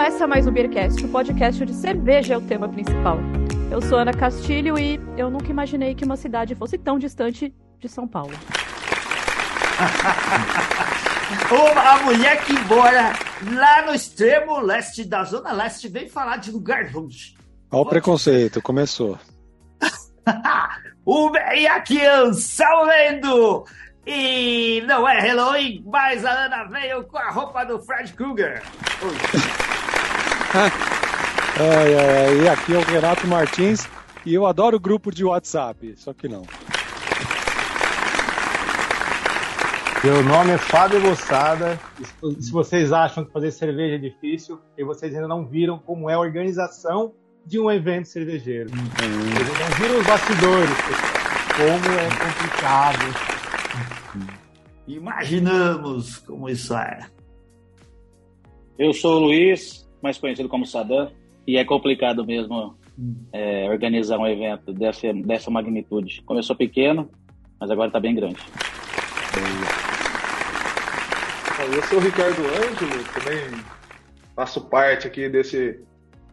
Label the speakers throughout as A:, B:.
A: Começa mais o Beercast, o podcast onde cerveja é o tema principal. Eu sou Ana Castilho e eu nunca imaginei que uma cidade fosse tão distante de São Paulo.
B: a mulher que mora lá no extremo leste da Zona Leste vem falar de lugar longe.
C: Olha o preconceito, começou.
B: o Beiaquian Salvendo! E não é Halloween, mas a Ana veio com a roupa do Fred Krueger.
C: ai, ai, e aqui é o Renato Martins e eu adoro o grupo de WhatsApp, só que não.
D: Meu nome é Fábio Moçada. Se vocês acham que fazer cerveja é difícil, e vocês ainda não viram como é a organização de um evento cervejeiro. Uhum. Vocês não viram os bastidores, como é complicado.
B: Imaginamos como isso é.
E: Eu sou o Luiz, mais conhecido como Sadam, e é complicado mesmo é, organizar um evento dessa, dessa magnitude. Começou pequeno, mas agora está bem grande.
F: Eu sou o Ricardo Ângelo, também faço parte aqui desse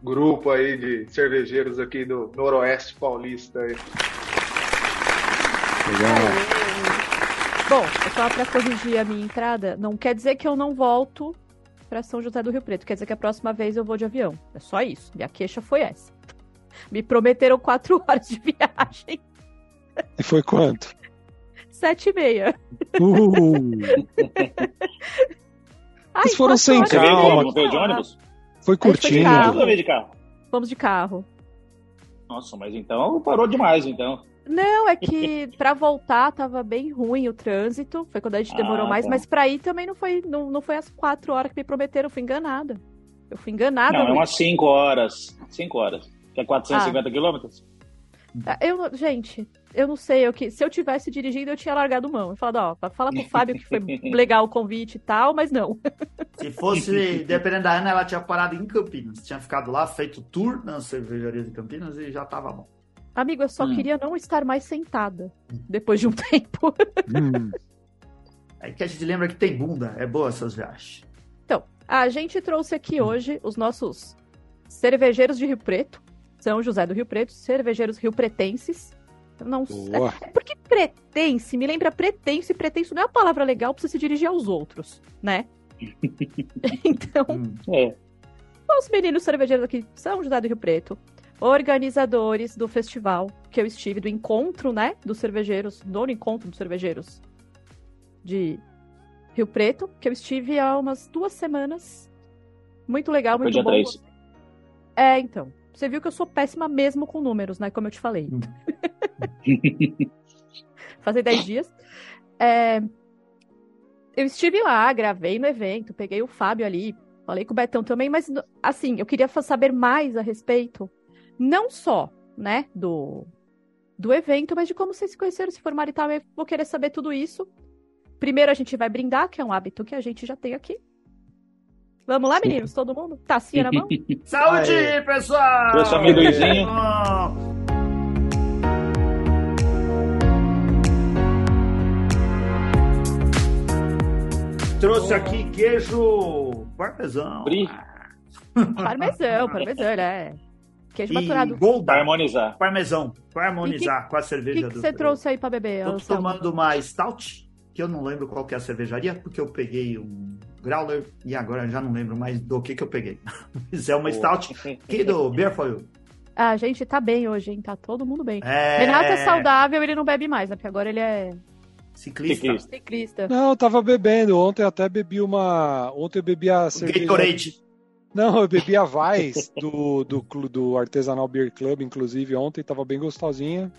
F: grupo aí de cervejeiros aqui do Noroeste Paulista. Aí.
A: Legal. Bom, só para corrigir a minha entrada, não quer dizer que eu não volto para São José do Rio Preto. Quer dizer que a próxima vez eu vou de avião. É só isso. Minha queixa foi essa. Me prometeram quatro horas de viagem.
C: E foi quanto?
A: Sete e meia.
C: Uh. Ai, foram sem calma.
E: Não veio de ônibus?
C: Foi curtindo.
E: Foi de carro.
A: Vamos de carro.
E: Nossa, mas então parou demais, então.
A: Não, é que para voltar tava bem ruim o trânsito. Foi quando a gente demorou ah, mais, tá. mas para ir também não foi, não, não foi as quatro horas que me prometeram, eu fui enganada. Eu fui enganada.
E: Não, é umas cinco horas. Cinco horas. Que é 450 ah. quilômetros?
A: Ah, eu, gente, eu não sei. Eu, que, se eu tivesse dirigindo, eu tinha largado mão. Eu falado, ó, fala pro Fábio que foi legal o convite e tal, mas não.
B: Se fosse, dependendo da Ana, ela tinha parado em Campinas. Tinha ficado lá, feito tour nas cervejarias de Campinas e já tava bom.
A: Amigo, eu só hum. queria não estar mais sentada depois de um tempo.
B: Hum. É que a gente lembra que tem bunda. É boa essas viagens.
A: Então, a gente trouxe aqui hum. hoje os nossos cervejeiros de Rio Preto. São José do Rio Preto, cervejeiros rio pretenses. Não é, é porque pretense me lembra pretense, e pretenso não é uma palavra legal pra você se dirigir aos outros, né? então, hum. é. os meninos cervejeiros aqui São José do Rio Preto organizadores do festival que eu estive, do encontro, né, dos cervejeiros, do encontro dos cervejeiros de Rio Preto, que eu estive há umas duas semanas. Muito legal, muito bom. É, então. Você viu que eu sou péssima mesmo com números, né, como eu te falei. Hum. Fazem dez dias. É... Eu estive lá, gravei no evento, peguei o Fábio ali, falei com o Betão também, mas assim, eu queria saber mais a respeito não só, né, do, do evento, mas de como vocês se conheceram, se formaram e tal. Eu vou querer saber tudo isso. Primeiro a gente vai brindar, que é um hábito que a gente já tem aqui. Vamos lá, meninos? Todo mundo? Tacinha na mão?
B: Saúde, Aê. pessoal!
E: Trouxe amendoizinho.
B: Trouxe aqui queijo parmesão.
A: Parmesão, parmesão, né? Queijo e maturado.
B: Golda.
E: Para harmonizar.
B: Parmesão. Para harmonizar
A: que,
B: com a cerveja
A: que que você trouxe aí para beber?
B: Tô tomando uma Stout, que eu não lembro qual que é a cervejaria, porque eu peguei um Growler e agora já não lembro mais do que que eu peguei. Mas é uma Stout aqui do Beer for You.
A: A gente tá bem hoje, hein? Tá todo mundo bem. É... Renato é saudável, ele não bebe mais, né? Porque agora ele é
B: Ciclista.
A: Ciclista.
C: Não, eu tava bebendo. Ontem até bebi uma. Ontem eu bebi a cerveja.
B: Gatorade.
C: Não, eu bebi a Vais do, do, do Artesanal Beer Club, inclusive, ontem, tava bem gostosinha.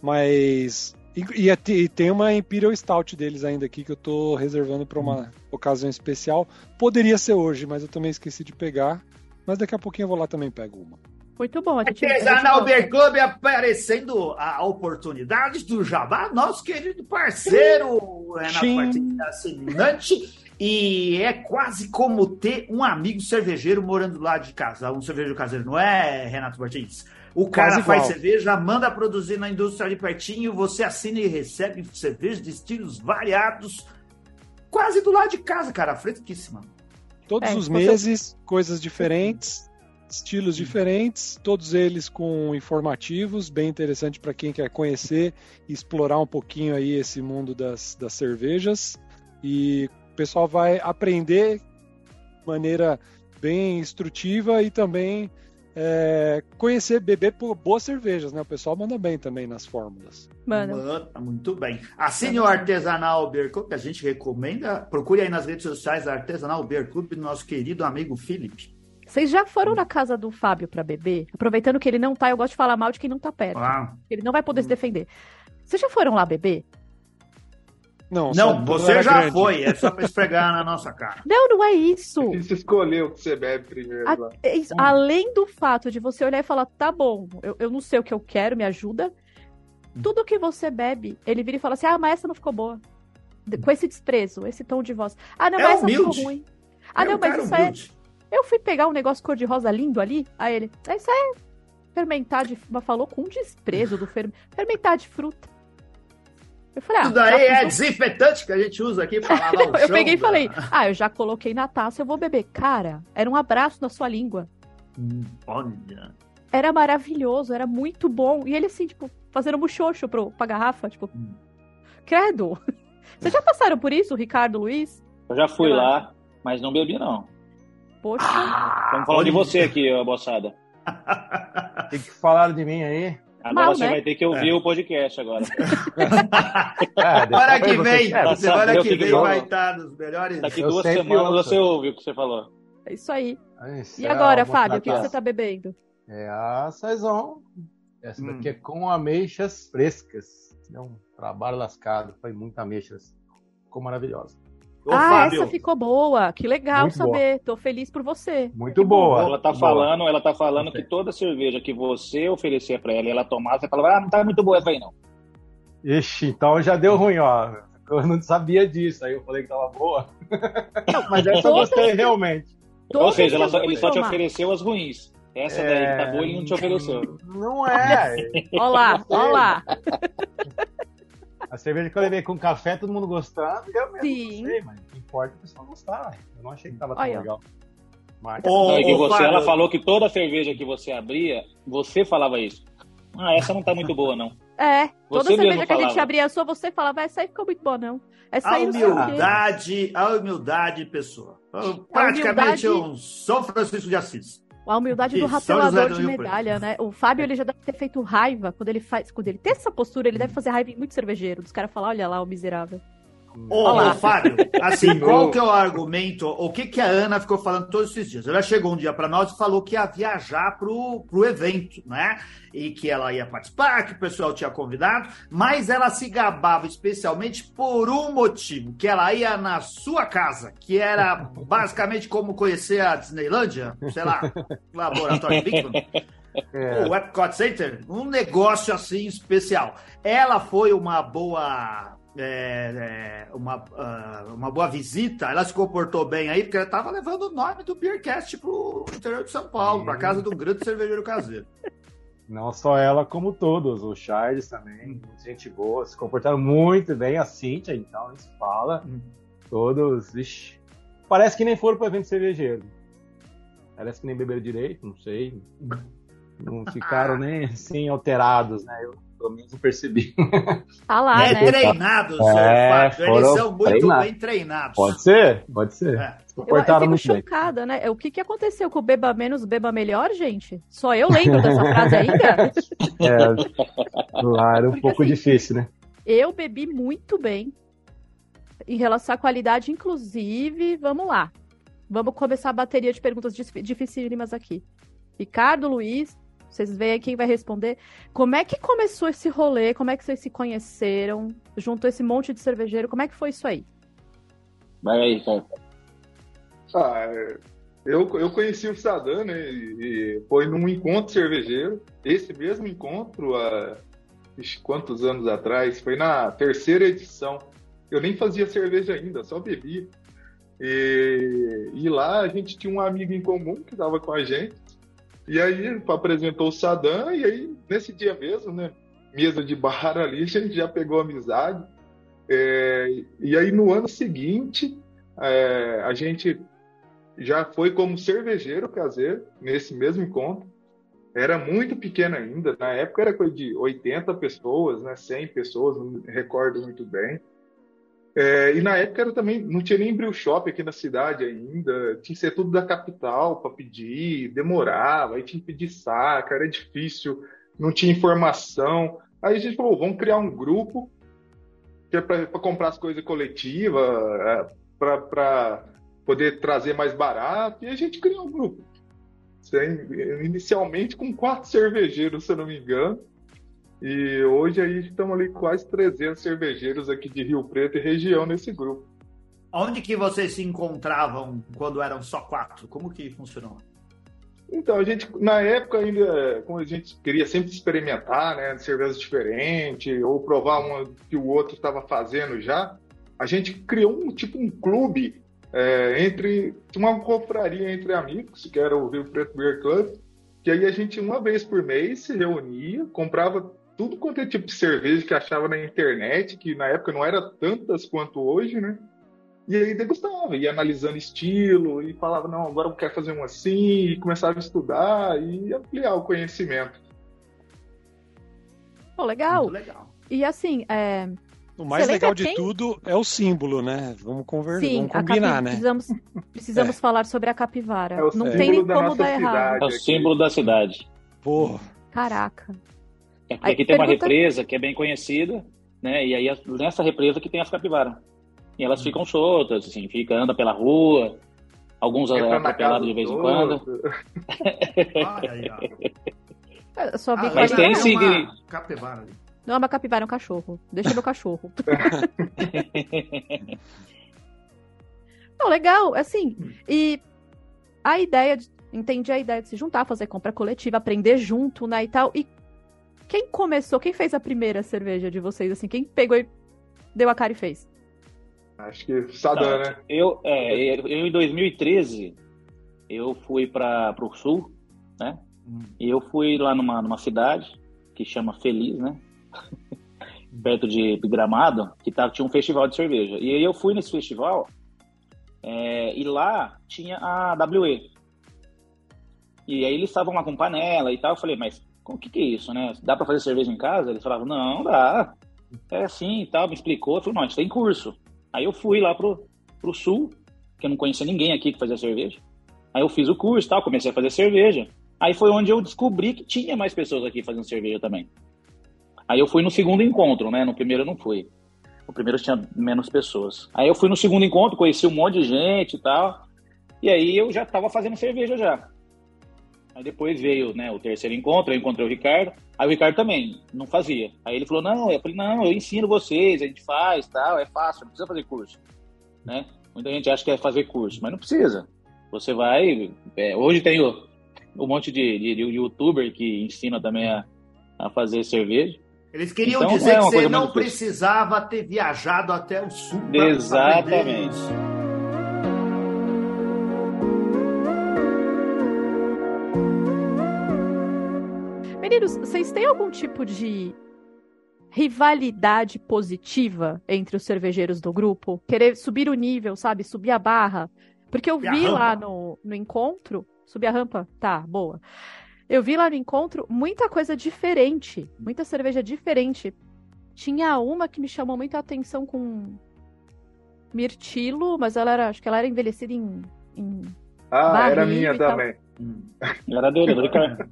C: Mas. E, e, tem uma Imperial Stout deles ainda aqui que eu tô reservando para uma hum. ocasião especial. Poderia ser hoje, mas eu também esqueci de pegar. Mas daqui a pouquinho eu vou lá também pego uma.
A: Muito bom.
B: Artesanal Beer Club aparecendo a oportunidade do Jabá, nosso querido parceiro Renato Martins, assinante e é quase como ter um amigo cervejeiro morando lá de casa, um cervejeiro caseiro, não é, Renato Martins? O cara faz cerveja, manda produzir na indústria ali pertinho, você assina e recebe cerveja de estilos variados, quase do lado de casa, cara, fresquíssima.
C: Todos
A: É,
C: os
A: você-
C: meses, coisas diferentes, estilos diferentes, todos eles com informativos, bem interessante para quem quer conhecer e explorar um pouquinho aí esse mundo das, das cervejas. E o pessoal vai aprender de maneira bem instrutiva e também é, conhecer, beber por boas cervejas, né? O pessoal manda bem também nas fórmulas.
A: Mano,
B: Mano, muito bem. Assine o Artesanal Beer Club, que a gente recomenda. Procure aí nas redes sociais Artesanal Beer Club do nosso querido amigo Felipe.
A: vocês já foram na casa do Fábio pra beber? Aproveitando que ele não tá, eu gosto de falar mal de quem não tá perto.
B: Ah,
A: Ele não vai poder
C: Hum.
A: se defender. Vocês já foram lá beber?
C: Não,
B: não, você já
C: grande.
B: foi, é só pra esfregar na nossa cara.
A: Não, não é isso.
F: Difícil escolher o que você bebe primeiro.
A: A- é isso. Além do fato de você olhar e falar, tá bom, eu, eu não sei o que eu quero, me ajuda. Tudo que você bebe, ele vira e fala assim: ah, mas essa não ficou boa. De- Com esse desprezo, esse tom de voz. Ah, não,
B: É
A: mas essa
B: humilde.
A: ficou ruim. Ah,
B: É um
A: não, mas isso é.
B: humilde.
A: Eu fui pegar um negócio cor-de-rosa lindo ali. Aí ele, isso é fermentar de. Mas falou com desprezo do fer... fermentar de fruta. Eu falei, ah,
B: Isso daí é desinfetante que a gente usa aqui pra lavar o
A: Eu
B: chão
A: peguei e
B: da-
A: falei, ah, eu já coloquei na taça, eu vou beber. Cara, era um abraço na sua língua.
B: Hum, Olha.
A: Era maravilhoso, era muito bom. E ele assim, tipo, fazendo muxoxo pro, pra garrafa, tipo,
B: Hum.
A: credo. Vocês já passaram por isso, Ricardo, Luiz?
E: Eu já fui
A: Eu
E: lá, mas não bebi, não.
A: Poxa,
E: Estamos falando de você aqui, moçada.
D: Tem que falar de mim aí.
E: Agora
A: Mal,
E: você
A: né?
E: vai ter que ouvir o podcast agora.
D: É,
B: Semana que
D: você-
B: vem,
D: é,
E: tá
B: semana
E: sabendo
B: que
E: que
B: vem vai estar nos melhores.
E: Daqui
D: Eu
E: duas semanas
D: ouço.
E: você ouve o que você falou.
A: é isso aí.
D: Esse
A: E
D: é
A: agora, Fábio, o que, que você tá bebendo?
D: É a Saison. Essa
B: Hum.
D: daqui é com ameixas frescas. É um trabalho lascado. Foi muita ameixas. Ficou maravilhosa.
B: Ô,
A: ah,
B: Fábio,
A: essa ficou boa. Que legal
D: Muito boa.
A: saber. Tô feliz por você.
D: Muito boa.
E: Ela tá
D: Boa.
E: falando, ela tá falando
D: Gostei.
E: que toda cerveja que você oferecer pra ela e ela tomar, você fala, ah, não tá muito boa essa aí não.
D: Ixi, então já deu ruim, ó. Eu não sabia disso. Aí eu falei que tava boa. Mas essa eu gostei realmente.
E: Ou seja, ela só- ele só te ofereceu as ruins. Essa daí que tá boa, ele não te ofereceu.
D: Não é.
A: Ó lá, ó lá.
D: A cerveja que eu levei com café, todo mundo gostando. Eu mesmo
A: Sim.
D: gostei, mas o que importa é o pessoal gostar. Eu não achei que tava tão
A: Olha,
D: legal. Mas...
B: Ô,
E: Não, e que você, ela falou que toda cerveja que você abria, você falava isso. Ah, essa não tá muito boa, não.
A: É, toda
E: Você
A: cerveja que a gente abria a sua, você falava, essa aí ficou muito boa, não. Essa
B: A
A: não
B: humildade, a humildade, pessoa. Praticamente
A: humildade-
B: um São Francisco de Assis.
A: A humildade do rapelador
B: do
A: de medalha, né? O Fábio, ele já deve ter feito raiva quando ele faz. Quando ele tem essa postura, ele deve fazer raiva em muito cervejeiro. Dos caras falar, olha lá, o miserável.
B: Ô,
A: Olá.
B: ô, Fábio, assim,
D: Sim,
B: qual que é o argumento? O que, que a Ana ficou falando todos esses dias? Ela chegou um dia para nós e falou que ia viajar pro, pro evento, né? E que ela ia participar, que o pessoal tinha convidado, mas ela se gabava especialmente por um motivo, que ela ia na sua casa, que era basicamente como conhecer a Disneylândia, sei lá, Laboratório Bigman.
D: É,
B: o Epcot Center, um negócio assim especial. Ela foi uma boa. É, é, uma, ah, uma boa visita, ela se comportou bem aí, porque ela estava levando o nome do Beercast pro interior de São Paulo, para casa de um grande cervejeiro caseiro.
D: Não só ela, como todos. O Charles também, muita gente boa, se comportaram muito bem. A Cíntia, então, se fala.
B: Hum.
D: Todos, vixi. Parece que nem foram pro evento cervejeiro. Parece que nem beberam direito, não sei. Não ficaram nem assim alterados, né? Eu pelo menos não percebi.
A: Tá lá,
B: é
A: né?
B: treinado, seu
D: É,
B: Fábio. Eles
D: foram
B: são muito
D: treinados.
B: bem treinados.
D: Pode ser, pode ser.
B: É.
A: Eu, eu fico
D: muito bem.
A: chocada, né? O que, que aconteceu com o beba menos, beba melhor, gente? Só eu lembro dessa frase ainda?
D: É, lá era um
A: Porque,
D: pouco
A: assim,
D: difícil, né?
A: Eu bebi muito bem em relação à qualidade, inclusive, vamos lá. Vamos começar a bateria de perguntas dif- dificílimas aqui. Ricardo, Luiz, vocês veem aí quem vai responder. Como é que começou esse rolê? Como é que vocês se conheceram? Juntou esse monte de cervejeiro? Como é que foi isso aí?
E: Vai aí, cara.
F: Ah, eu, eu conheci o Saddam, né? E, e foi num encontro cervejeiro. Esse mesmo encontro, há ixi, quantos anos atrás? Foi na terceira edição. Eu nem fazia cerveja ainda, só bebia. E, e lá a gente tinha um amigo em comum que estava com a gente. E aí apresentou o Saddam, e aí, nesse dia mesmo, né? Mesa de bar ali, a gente já pegou amizade. É, e aí no ano seguinte, é, a gente já foi como cervejeiro caseiro nesse mesmo encontro. Era muito pequeno ainda, na época era coisa de 80 pessoas, né, 100 pessoas, não recordo muito bem. É, e na época era também não tinha nem brew shop aqui na cidade ainda, tinha que ser tudo da capital para pedir, demorava, aí tinha que pedir saca, era difícil, não tinha informação. Aí a gente falou, vamos criar um grupo que é para comprar as coisas coletivas, é, para poder trazer mais barato, e a gente criou um grupo. Inicialmente com quatro cervejeiros, se eu não me engano, e hoje aí estamos ali quase 300 cervejeiros aqui de Rio Preto e região nesse grupo.
B: Onde que vocês se encontravam quando eram só quatro? Como que funcionou?
F: Então, a gente, na época ainda, como a gente queria sempre experimentar, né, cervejas diferentes, ou provar uma que o outro estava fazendo já, a gente criou um tipo um clube é, entre uma confraria entre amigos, que era o Rio Preto Beer Club, que aí a gente uma vez por mês se reunia, comprava tudo quanto é tipo de cerveja que achava na internet, que na época não era tantas quanto hoje, né? E aí degustava, ia analisando estilo e falava, não, agora eu quero fazer um assim, e começava a estudar e ampliar o conhecimento.
A: Oh, legal. legal. E assim, é...
C: o mais legal de quem... tudo é o símbolo, né? Vamos conversar, Sim, vamos combinar, capi... né?
A: Precisamos, precisamos é. falar sobre a capivara. É não tem nem como dar errado.
E: É o símbolo da cidade.
C: Porra.
A: Caraca.
E: É porque aqui tem pergunta... uma represa que é bem conhecida, né? E aí nessa represa que tem as capivaras. E elas ficam soltas, assim, fica, anda pela rua, alguns atropelados de vez em quando.
A: É, só vi
E: ah, mas tem sim. Uma
A: capivara ali. Não é uma capivara, é um cachorro. Deixa meu cachorro. Não, legal, assim. E a ideia de. Entendi a ideia de se juntar, fazer compra coletiva, aprender junto, né? E tal. E quem começou, quem fez a primeira cerveja de vocês, assim? Quem pegou e deu a cara e fez?
F: Acho que Sadan, né?
E: Eu, é, eu em 2013, eu fui para o sul, né? Hum. E eu fui lá numa, numa cidade que chama Feliz, né? Perto de Gramado, que tava, tinha um festival de cerveja. E aí eu fui nesse festival é, e lá tinha a WE. E aí eles estavam lá com panela e tal. Eu falei, mas o que, que é isso, né? Dá para fazer cerveja em casa? Eles falavam, não, dá. É assim e tal. Me explicou. Eu falei, não, gente tem curso. Aí eu fui lá pro, pro sul, que eu não conhecia ninguém aqui que fazia cerveja. Aí eu fiz o curso tal, comecei a fazer cerveja. Aí foi onde eu descobri que tinha mais pessoas aqui fazendo cerveja também. Aí eu fui no segundo encontro, né? No primeiro eu não fui. No primeiro tinha menos pessoas. Aí eu fui no segundo encontro, conheci um monte de gente e tal. E aí eu já tava fazendo cerveja já. Aí depois veio né, o terceiro encontro, eu encontrei o Ricardo. Aí o Ricardo também não fazia. Aí ele falou: não, eu falei, não, eu ensino vocês, a gente faz, tal, é fácil, não precisa fazer curso. Né? Muita gente acha que é fazer curso, mas não precisa. Você vai. É, hoje tem o, um monte de, de, de, youtuber que ensina também a, a fazer cerveja.
B: Eles queriam então, dizer é que você não precisava ter viajado até o sul.
E: Exatamente.
A: Vocês têm algum tipo de rivalidade positiva entre os cervejeiros do grupo? Querer subir o nível, sabe? Subir a barra? Porque eu vi lá no, no encontro. Subir a rampa? Tá, boa. Eu vi lá no encontro muita coisa diferente. Muita cerveja diferente. Tinha uma que me chamou muito a atenção com mirtilo, mas ela era, acho que ela era envelhecida em. em
F: ah, era minha também.
E: Era dele, do Ricardo.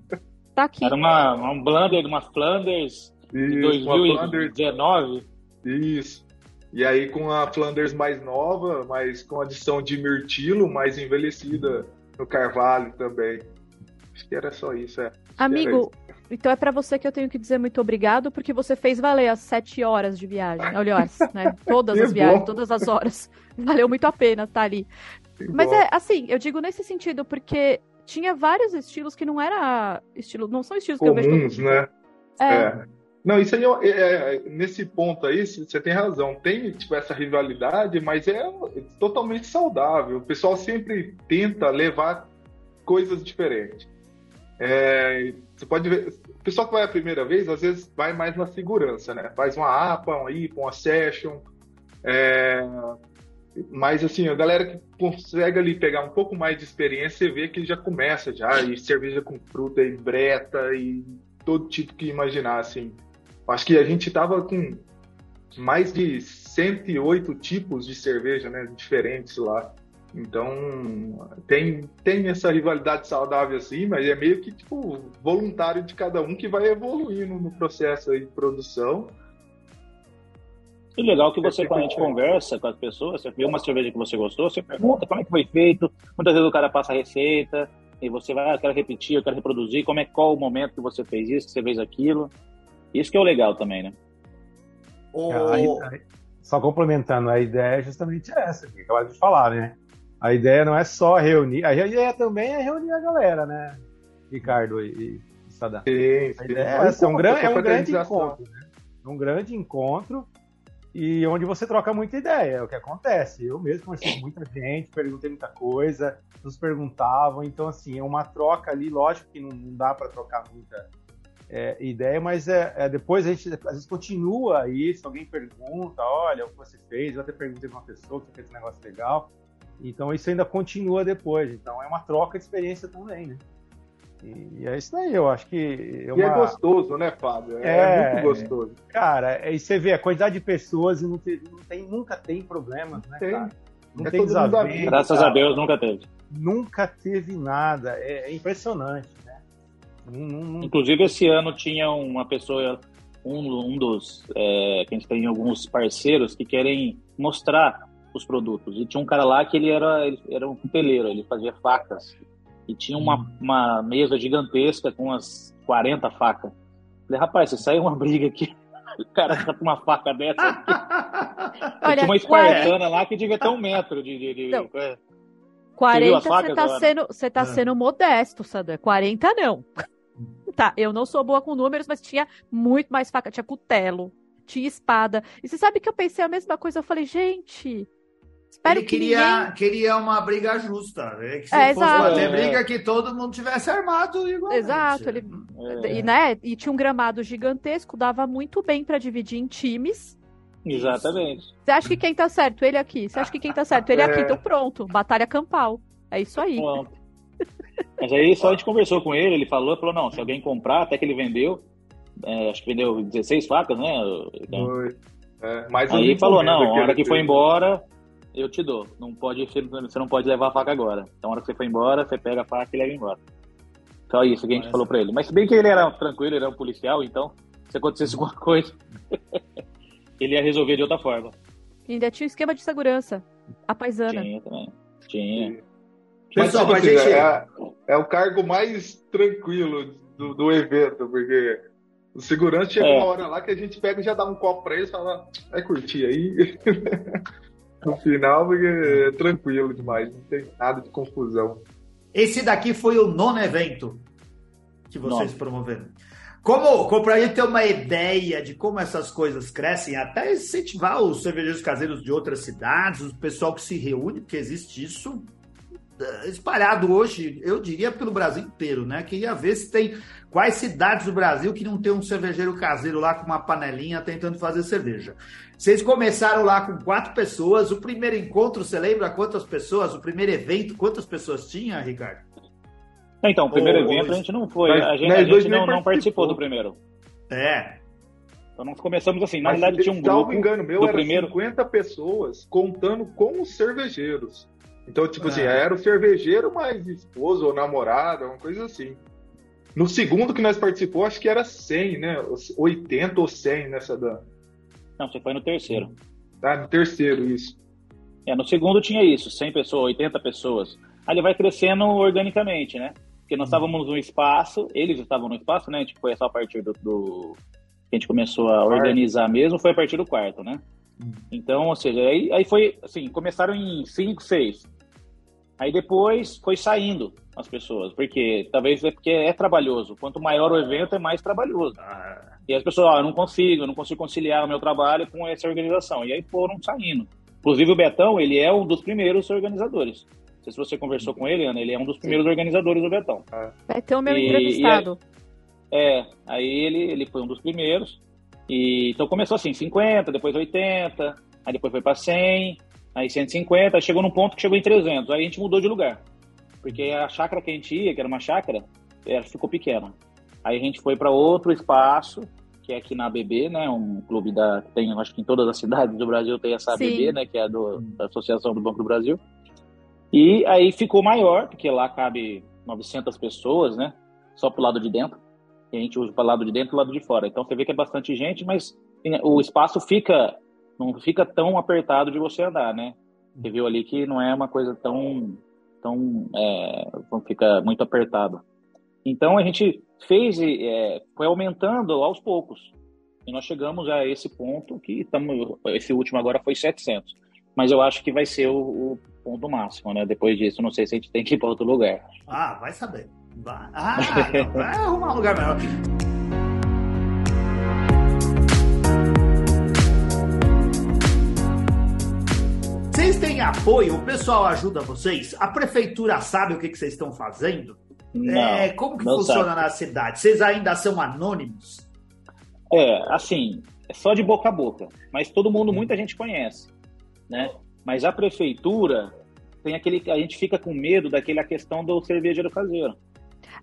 A: Tá aqui.
E: Era uma, uma Blender, uma Flanders de 2019.
F: Isso. E aí com a Flanders mais nova, mas com adição de mirtilo, mais envelhecida no carvalho também. Acho que era só isso, é.
A: Amigo, isso. então é para você que eu tenho que dizer muito obrigado, porque você fez valer as sete horas de viagem. Aliás, né? Todas as viagens, todas as horas. Valeu muito a pena estar tá ali. Que Mas bom. é assim, eu digo nesse sentido, porque tinha vários estilos que não era estilo, não são estilos
F: Comuns,
A: que eu
F: vejo. né? É. é. Não, isso aí é, é, nesse ponto aí, você tem razão. Tem tipo essa rivalidade, mas é totalmente saudável. O pessoal sempre tenta levar coisas diferentes. É, você pode ver, o pessoal que vai a primeira vez, às vezes vai mais na segurança, né? Faz uma APA, uma IPA, uma session, é, Mas assim, a galera que consegue ali pegar um pouco mais de experiência, você vê que já começa já, e cerveja com fruta e breta e todo tipo que imaginar, assim. Acho que a gente tava com mais de 108 tipos de cerveja, né, diferentes lá. Então, tem, tem essa rivalidade saudável assim, mas é meio que tipo voluntário de cada um que vai evoluindo no processo aí de produção.
E: E legal que você, quando a gente conversa com as pessoas, você vê uma cerveja que você gostou, você pergunta como é que foi feito. Muitas vezes o cara passa a receita e você vai, ah, eu quero repetir, eu quero reproduzir. Como é qual o momento que você fez isso, que você fez aquilo. Isso que é o legal também, né?
D: O... Só complementando, a ideia é justamente essa, que acabou de falar, né? A ideia não é só reunir, a ideia também é reunir a galera, né? Ricardo e, e Sadam. Sim, sim. A ideia é essa, é um, grande, é um grande encontro, né? Um grande encontro e onde você troca muita ideia, é o que acontece. Eu mesmo com muita gente, perguntei muita coisa, nos perguntavam, então assim, é uma troca ali, lógico que não, não dá para trocar muita é, ideia, mas é, é, depois a gente às vezes continua isso, alguém pergunta, olha, o que você fez, eu até perguntei para uma pessoa que fez um negócio legal, então isso ainda continua depois, então é uma troca de experiência também, né? E é isso aí, eu acho que.
F: É uma... E é gostoso, né, Fábio? É, é muito gostoso.
D: Cara, aí você vê a quantidade de pessoas e não tem, não tem nunca tem problemas, né, tem. cara?
E: Não é tem desavença. Graças cara. a Deus nunca teve.
D: Nunca teve nada. É, é impressionante, né?
E: Inclusive, esse ano tinha uma pessoa, um, um dos. É, que a gente tem alguns parceiros que querem mostrar os produtos. E tinha um cara lá que ele era, ele era um peleiro, ele fazia facas e tinha uma, hum. uma mesa gigantesca com umas 40 facas. Falei, rapaz, você saiu uma briga aqui. O cara tá com uma faca dessa. Olha, tinha uma espartana lá que devia ter um metro de. de, de
A: não. 40 você tá, sendo, você tá é. sendo modesto, Sadam. 40 não. tá, eu não sou boa com números, mas tinha muito mais faca. Tinha cutelo, tinha espada. E você sabe que eu pensei a mesma coisa? Eu falei, gente,
B: Espero ele queria, ninguém... queria uma briga justa. Né? Que se é, fosse exato. ter briga que todo mundo tivesse armado igualmente.
A: Exato. Ele, é. e, né, e tinha um gramado gigantesco, dava muito bem para dividir em times.
E: Exatamente.
A: Você acha que quem tá certo? Ele aqui. Você acha que quem tá certo? Ele aqui. É. Então pronto. Batalha campal. É isso aí. Pronto.
E: Mas aí só a gente conversou com ele, ele falou, falou, não, se alguém comprar, até que ele vendeu, é, acho que vendeu 16 facas, né? Então, Foi. É, aí falou, não, a hora que foi embora, eu te dou. Não pode, você não pode levar a faca agora. Então, na hora que você for embora, você pega a faca e leva embora. Só isso que a gente Mas... falou pra ele. Mas se bem que ele era tranquilo, ele era um policial, então, se acontecesse alguma coisa, ele ia resolver de outra forma.
A: E ainda tinha um esquema de segurança. A paisana.
E: Tinha também. Tinha.
F: Pessoal, mas, gente... é, é, o cargo mais tranquilo do, do evento, porque o segurança chega é. uma hora lá que a gente pega e já dá um copo pra ele e fala, vai curtir aí. no final, porque é tranquilo demais, não tem nada de confusão.
B: Esse daqui foi o nono evento que vocês Nossa. promoveram. Como, como para a gente ter uma ideia de como essas coisas crescem, até incentivar os cervejeiros caseiros de outras cidades, o pessoal que se reúne, porque existe isso eh, espalhado hoje, eu diria, pelo Brasil inteiro, né? Queria ver se tem quais cidades do Brasil que não tem um cervejeiro caseiro lá com uma panelinha tentando fazer cerveja. Vocês começaram lá com quatro pessoas. O primeiro encontro, você lembra quantas pessoas? O primeiro evento, quantas pessoas tinha, Ricardo?
E: Então, o primeiro Ou, evento a gente não foi. a gente, a gente não, não, participou do primeiro.
B: É.
E: Então nós começamos assim. Na Mas, verdade, tinha um grupo.
F: Salvo engano meu, era primeiro... 50 pessoas contando com os cervejeiros. Então, tipo assim, é. assim, era o cervejeiro mais esposo ou namorada, uma coisa assim. No segundo que nós participou, acho que era 100, né? 80 ou 100 nessa da.
E: Não, você foi no terceiro.
F: Ah, no terceiro, isso.
E: É, no segundo tinha isso, 100 pessoas, 80 pessoas. Aí ele vai crescendo organicamente, né? Porque nós estávamos no espaço, eles estavam no espaço, né? Tipo, foi só a partir do, do... que a gente começou a organizar mesmo, foi a partir do quarto, né? Hum. Então, ou seja, aí, aí foi assim, começaram em 5, 6. Aí depois foi saindo as pessoas, porque talvez é porque é trabalhoso. Quanto maior o evento, é mais trabalhoso. Ah. E as pessoas, ó, eu não consigo, eu não consigo conciliar o meu trabalho com essa organização. E aí foram saindo. Inclusive o Betão, ele é um dos primeiros organizadores. Não sei se você conversou com ele, Ana, ele é um dos primeiros Sim. organizadores do Betão.
A: Betão é meu e, entrevistado.
E: E aí, é, aí ele, ele foi um dos primeiros. E, então começou assim, 50, depois 80, aí depois foi para 100, aí 150, aí chegou num ponto que chegou em 300, aí a gente mudou de lugar. Porque a chácara que a gente ia, que era uma chácara, ela ficou pequena. Aí a gente foi para outro espaço, que é aqui na ABB, né, um clube da tem, acho que em todas as cidades do Brasil tem essa
A: Sim.
E: ABB, né, que é a do, da Associação do Banco do Brasil. E aí ficou maior, porque lá cabe 900 pessoas, né, só pro lado de dentro. E a gente usa para lado de dentro e lado de fora. Então você vê que é bastante gente, mas o espaço fica não fica tão apertado de você andar, né? Você viu ali que não é uma coisa tão tão é, fica muito apertado. Então a gente fez é, foi aumentando aos poucos e nós chegamos a esse ponto que estamos esse último agora foi 700 mas eu acho que vai ser o, o ponto máximo né depois disso não sei se a gente tem que ir para outro lugar
B: Ah, vai saber. Vai, ah, não, vai arrumar um lugar melhor. Apoio? O pessoal ajuda vocês? A prefeitura sabe o que, que vocês estão fazendo?
E: não,
B: É, como que
E: não
B: funciona
E: sabe.
B: na cidade? Vocês ainda são anônimos?
E: É, assim, é só de boca a boca. Mas todo mundo, muita gente conhece, né? Mas a prefeitura tem aquele, a gente fica com medo daquela questão do cervejeiro caseiro.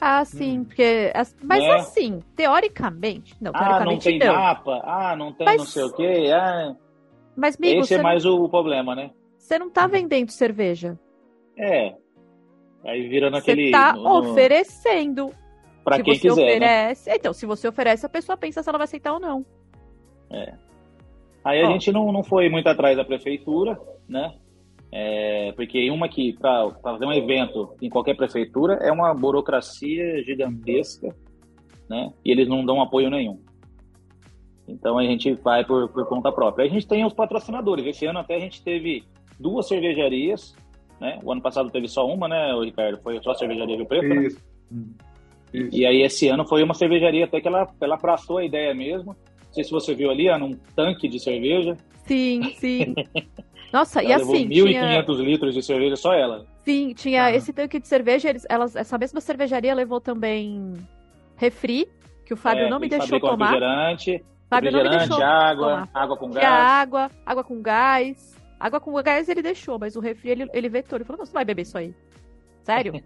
A: Ah, sim, porque. as- Mas
E: Né?
A: assim, teoricamente. Não,
E: Ah, não
A: teoricamente
E: tem
A: não.
E: mapa, ah, não tem
A: Mas-
E: não sei o quê. Ah,
A: Mas, amigo,
E: esse é
A: não,
E: mais o problema, né?
A: Você não tá vendendo cerveja.
E: É. Aí vira
A: Você
E: naquele.
A: tá
E: no- no-
A: oferecendo.
E: pra
A: se
E: quem
A: você
E: quiser, né?
A: oferece. Então, se você oferece, a pessoa pensa se ela vai aceitar ou não.
E: Aí a
A: Ó.
E: gente não, não foi muito atrás da prefeitura, né? É, porque uma que, para fazer um evento em qualquer prefeitura, é uma burocracia gigantesca, né? E eles não dão apoio nenhum. Então a gente vai por, por conta própria. A gente tem os patrocinadores. Esse ano até a gente teve duas cervejarias, né? O ano passado teve só uma, né, o Ricardo? Foi só a cervejaria Rio Preto, né?
F: Isso. Isso.
E: E aí esse ano foi uma cervejaria até que ela, ela abraçou a ideia mesmo. Não sei se você viu ali, Ana, um tanque de cerveja.
A: Sim, sim. Nossa, e
E: Ela levou
A: assim,
E: 1.500
A: tinha,
E: litros de cerveja, só ela.
A: sim, tinha
B: Ah.
A: esse tanque de cerveja, eles, elas, essa mesma cervejaria levou também refri, que o Fábio
E: É,
A: não me deixou tomar.
E: refrigerante,
A: Fábio não me
E: refrigerante,
A: deixou
E: água,
A: tomar.
E: água com
A: Tinha
E: gás.
A: água, água com gás. Água com gás ele deixou, mas o refri ele, ele vetou. Ele falou, não, você vai beber isso aí. Sério?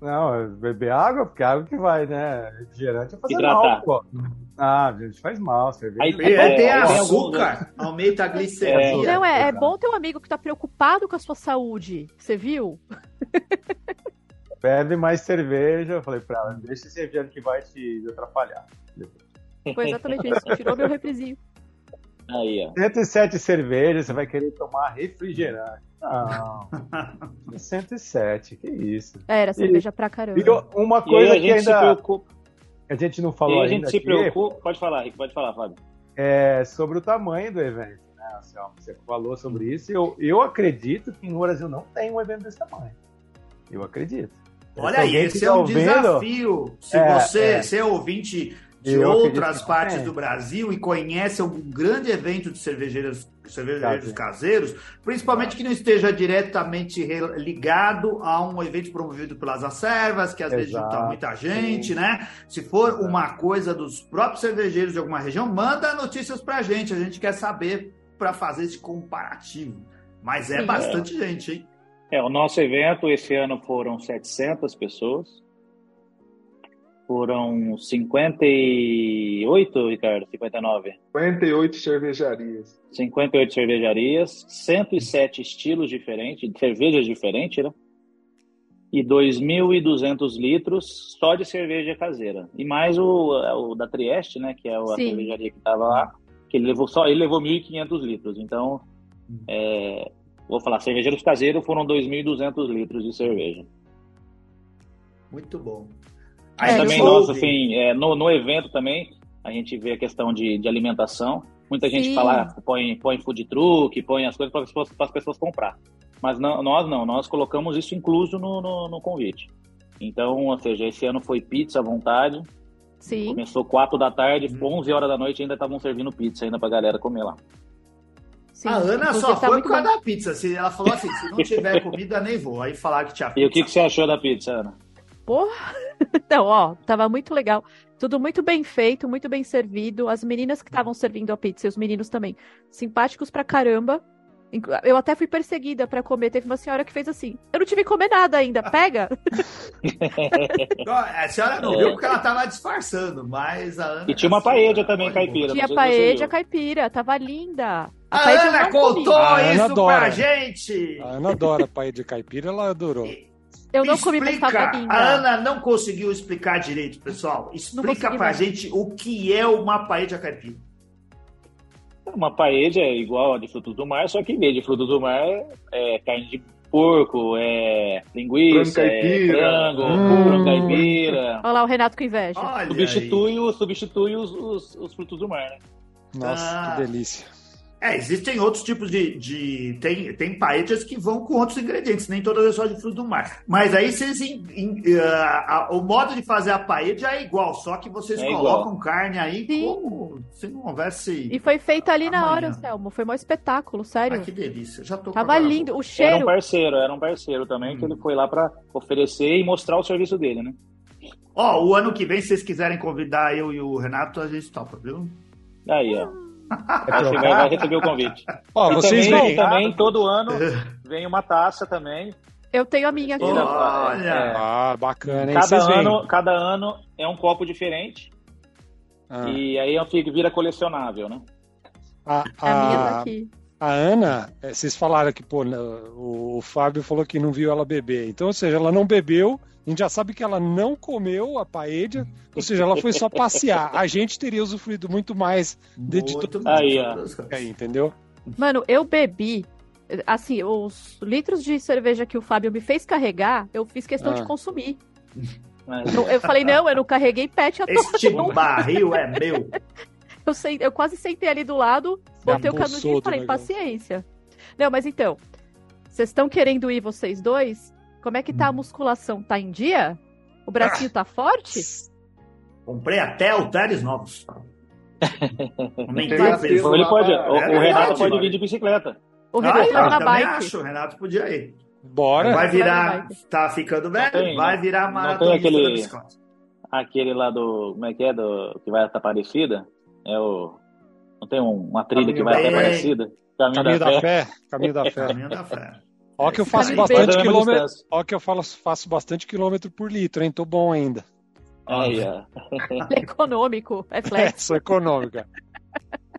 D: Não, é beber água, porque é água que vai, né? Refrigerante é fazer
E: Hidratar.
D: mal, pô. Ah, gente, faz mal, cerveja.
E: Aí-
B: E
E: É,
B: tem
E: tem
B: açúcar, aumenta a glicemia.
A: não, é, é bom ter um amigo que tá preocupado com a sua saúde. Você viu?
D: Bebe mais cerveja. Eu falei pra ela, deixa esse refrigerante que vai te atrapalhar.
A: Foi exatamente isso. Tirou meu refrizinho.
E: Aí, ó.
D: 107 cervejas, você vai querer tomar refrigerante. Não. 107, que isso.
A: É, Era cerveja pra caramba.
D: E uma
E: E
D: coisa
E: a
D: que
E: gente se
D: ainda
E: preocupa.
D: a gente não
E: E
D: falou
E: a
D: ainda
E: gente se
D: aqui
E: preocupa. Pode falar, Rick, pode falar, Fábio.
D: é sobre o tamanho do evento. Né? Assim, ó, você falou sobre isso. Eu, eu acredito que no Brasil não tem um evento desse tamanho. Eu acredito.
B: Olha
D: Se
B: aí, esse é um
D: ouvindo,
B: desafio. Se
D: É,
B: você,
D: é.
B: você é ouvinte de
D: Eu
B: outras partes
D: tem.
B: do Brasil e conhece algum grande evento de cervejeiros, cervejeiros
D: Caseiro.
B: caseiros, principalmente que não esteja diretamente re- ligado a um evento promovido pelas acervas, que às vezes
D: Exato.
B: junta muita gente, né? Se for
D: Exato.
B: uma coisa dos próprios cervejeiros de alguma região, manda notícias pra gente. A gente quer saber para fazer esse comparativo. Mas é
A: Sim.
B: bastante gente, hein?
E: É, o nosso evento esse ano foram 700 pessoas. Foram 58, Ricardo? 59?
F: 58 cervejarias.
E: 58 cervejarias, 107 estilos diferentes, cervejas diferentes, né? E 2.200 litros só de cerveja caseira. E mais o, o da Trieste, né? Que é a
A: Sim.
E: cervejaria que estava lá, que ele levou só ele levou 1.500 litros. Então, é, vou falar, cervejeiros caseiros foram 2.200 litros de cerveja.
B: Muito bom.
E: Aí
A: É,
E: também, nossa, assim, é, no, no evento também, a gente vê a questão de, de alimentação. Muita gente
A: Sim.
E: fala, ah, põe, põe food truck, põe as coisas para as pessoas, para as pessoas comprar. Mas não, nós não, nós colocamos isso incluso no, no, no convite. Então, ou seja, esse ano foi pizza à vontade.
A: Sim.
E: Começou 4 da tarde,
B: Hum.
E: 11 horas da noite ainda estavam servindo pizza ainda pra galera comer lá.
A: sim.
B: A Ana só
A: tá
B: foi por causa
A: bom.
B: da pizza. Ela falou assim, se não tiver comida, nem vou. Aí falaram que tinha pizza.
E: E o que, que você achou da pizza, Ana?
A: Porra! Então, ó, tava muito legal. Tudo muito bem feito, muito bem servido. As meninas que estavam servindo a pizza e os meninos também, simpáticos pra caramba. Eu até fui perseguida para comer. Teve uma senhora que fez assim: Eu não tive que comer nada ainda, pega.
B: a senhora não viu porque ela tava disfarçando, mas a Ana.
E: E tinha uma paella também caipira.
A: Tinha paella caipira, tava linda.
B: A, a Ana contou a isso Ana pra gente.
C: A Ana adora paella caipira, ela adorou.
A: Eu não comi, mas tava linda.
B: A Ana não conseguiu explicar direito, pessoal. Explica pra gente o que é uma paella caipira.
E: Uma paella é igual a de frutos do mar, só que em vez de frutos do mar é carne de porco, é linguiça, é frango, hum. frango caipira.
A: Olha lá o Renato com inveja.
E: substitui, substitui os, os, os, frutos do mar, né?
C: Nossa, ah. que delícia.
B: É, existem outros tipos de. de tem, tem paetas que vão com outros ingredientes, nem todas é só de frutos do mar. Mas aí vocês. In, in, uh, o modo de fazer a paella é igual, só que vocês é colocam igual. carne aí Sim. como se não houvesse.
A: E foi feito ali amanhã. na hora, Selmo. Foi um espetáculo, sério.
B: Ah, que delícia. Já tô
A: Tava lindo. O cheiro.
E: Era um parceiro, era um parceiro também, hum. que ele foi lá para oferecer e mostrar o serviço dele, né?
B: Ó, o ano que vem, se vocês quiserem convidar eu e o Renato, a gente topa, viu?
E: Aí, ó. Você vai, vai receber o convite.
C: Ó, vocês
E: também,
C: vêm.
E: também, todo ano, vem uma taça também.
A: Eu tenho a minha aqui.
B: Olha!
C: É. Ah, bacana, hein?
E: Cada ano, cada ano é um copo diferente. Ah. E aí vira colecionável, né?
C: A, a, a minha tá aqui. A Ana, é, vocês falaram que pô, o Fábio falou que não viu ela beber. Então, ou seja, ela não bebeu a gente já sabe que ela não comeu a paella, ou seja, ela foi só passear. A gente teria usufruído muito mais de, de
E: tudo. Aí, ó.
C: Aí, entendeu?
A: Mano, eu bebi. Assim, os litros de cerveja que o Fábio me fez carregar, eu fiz questão ah. de consumir. Eu falei, não, eu não carreguei pet
B: à Este barril é meu.
A: Eu, sei, eu quase sentei ali do lado, botei o canudinho e falei, paciência. Não, mas então, vocês estão querendo ir vocês dois? Como é que tá a hum. musculação? Tá em dia? O bracinho tá forte?
B: Comprei até altares novos.
E: Nem ele pode, o, o Renato pode vir de bicicleta.
A: O Renato ah, na bike.
B: Acho, o Renato podia ir.
C: Bora.
B: Vai virar, tá ficando velho, tem, vai virar maratona
E: aquele, aquele lá do, como é que é, do, que vai até Aparecida? É o, não tem um, uma trilha Caminho que vai até Aparecida?
C: Caminho, Caminho da, da, fé. fé. Caminho da fé. Caminho da fé. Ó que eu faço bastante quilômetro. Ó que eu falo, faço bastante quilômetro por litro, hein? Tô bom ainda.
E: Aí, ó.
A: É econômico, é flex.
C: É, sou econômica.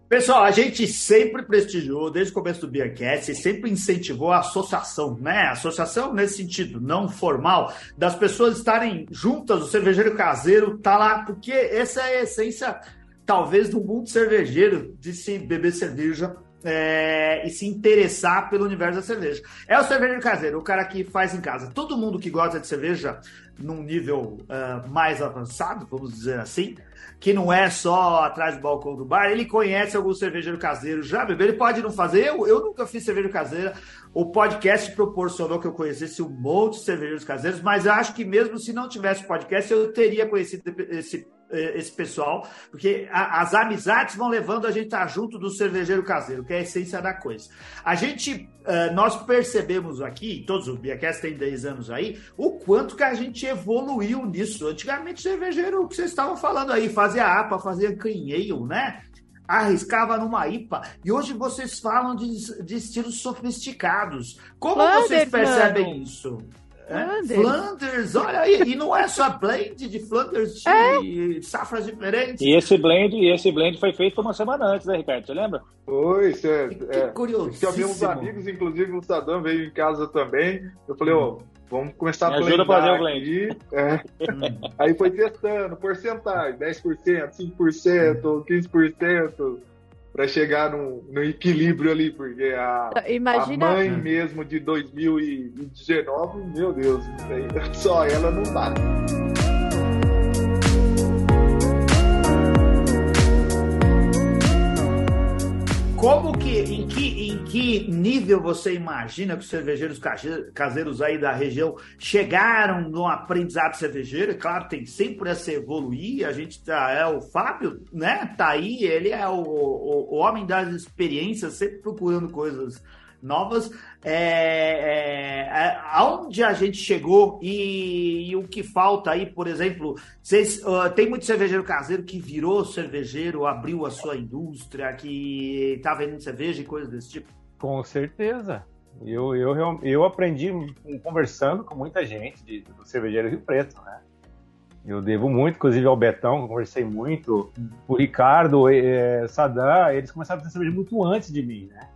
B: Pessoal, a gente sempre prestigiou, desde o começo do Beercast, sempre incentivou a associação, né? Associação nesse sentido, não formal, das pessoas estarem juntas, o cervejeiro caseiro tá lá, porque essa é a essência, talvez, do mundo cervejeiro, de se beber cerveja é, e se interessar pelo universo da cerveja. É o cervejeiro caseiro, o cara que faz em casa. Todo mundo que gosta de cerveja num nível uh, mais avançado, vamos dizer assim, que não é só atrás do balcão do bar, ele conhece algum cervejeiro caseiro, já bebeu, ele pode não fazer, eu, eu nunca fiz cerveja caseira, o podcast proporcionou que eu conhecesse um monte de cervejeiros caseiros, mas eu acho que mesmo se não tivesse podcast, eu teria conhecido esse esse pessoal, porque a, as amizades vão levando a gente a estar junto do cervejeiro caseiro, que é a essência da coisa. A gente, uh, nós percebemos aqui, todos os Biacast têm 10 anos aí, o quanto que a gente evoluiu nisso. Antigamente, cervejeiro, o que vocês estavam falando aí, fazia APA, fazia canheio, né? arriscava numa IPA. E hoje vocês falam de, de estilos sofisticados. Como Flanders, vocês percebem mano. isso? Flanders. Flanders, olha aí, e não é só blend de Flanders de é. safras diferentes.
E: E esse blend, e esse blend foi feito uma semana antes, né, Ricardo? Você lembra?
F: Foi, isso é. Que, é, curioso. Tinha uns amigos, inclusive o Sadam veio em casa também. Eu falei, ó, oh, vamos começar
E: Me a ajuda a fazer o blend.
F: É. aí foi testando, porcentagem, 10%, 5%, 15% para chegar no, no, equilíbrio ali, porque a, Imagina... a mãe mesmo de 2019, meu Deus, só ela não dá.
B: Como que em, que, em que nível você imagina que os cervejeiros caseiros aí da região chegaram no aprendizado cervejeiro? Claro, tem sempre essa evoluir. A gente tá, é o Fábio, né? Tá aí, ele é o, o, o homem das experiências, sempre procurando coisas novas. É, é, aonde a gente chegou e, e, o que falta aí, por exemplo, vocês, uh, tem muito cervejeiro caseiro que virou cervejeiro, abriu a sua indústria, que tá vendendo cerveja e coisas desse tipo?
D: Com certeza. Eu, eu, eu aprendi conversando com muita gente de, do Cervejeiro Rio Preto, né? Eu devo muito, inclusive, ao Betão, conversei muito, o Ricardo, é, Sadam, eles começaram a ter cerveja muito antes de mim, né?